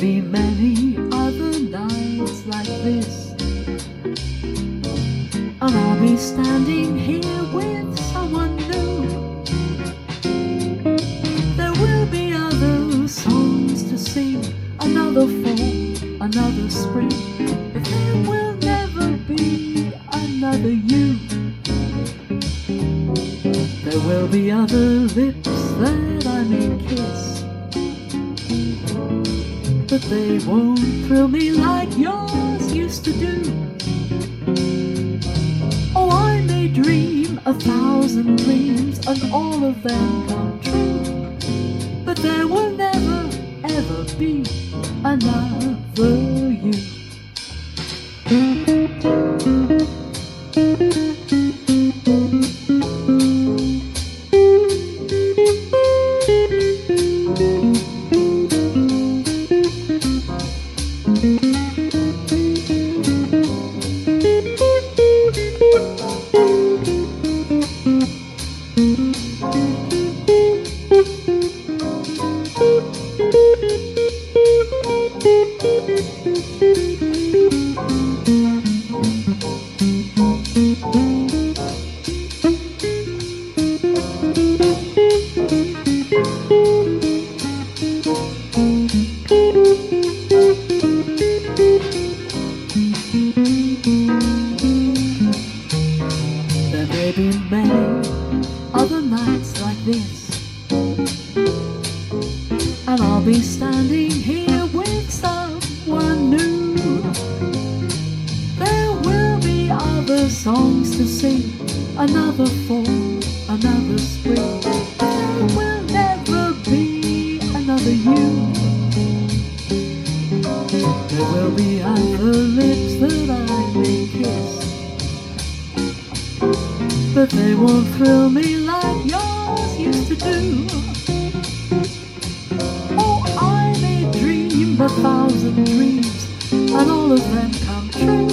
many other nights like this. And I'll be standing here with someone new. There will be other songs to sing, another fall, another spring. But there will never be another you. There will be other lips that I may kiss. But they won't thrill me like yours used to do. Oh, I may dream a thousand dreams and all of them come true. But there will never, ever be another you. There may be many other nights like this, and I'll be standing here with someone new. There will be other songs to sing, another fall, another spring. There will be on the lips that I may kiss. But they won't thrill me like yours used to do. Oh, I may dream a thousand dreams, and all of them come true.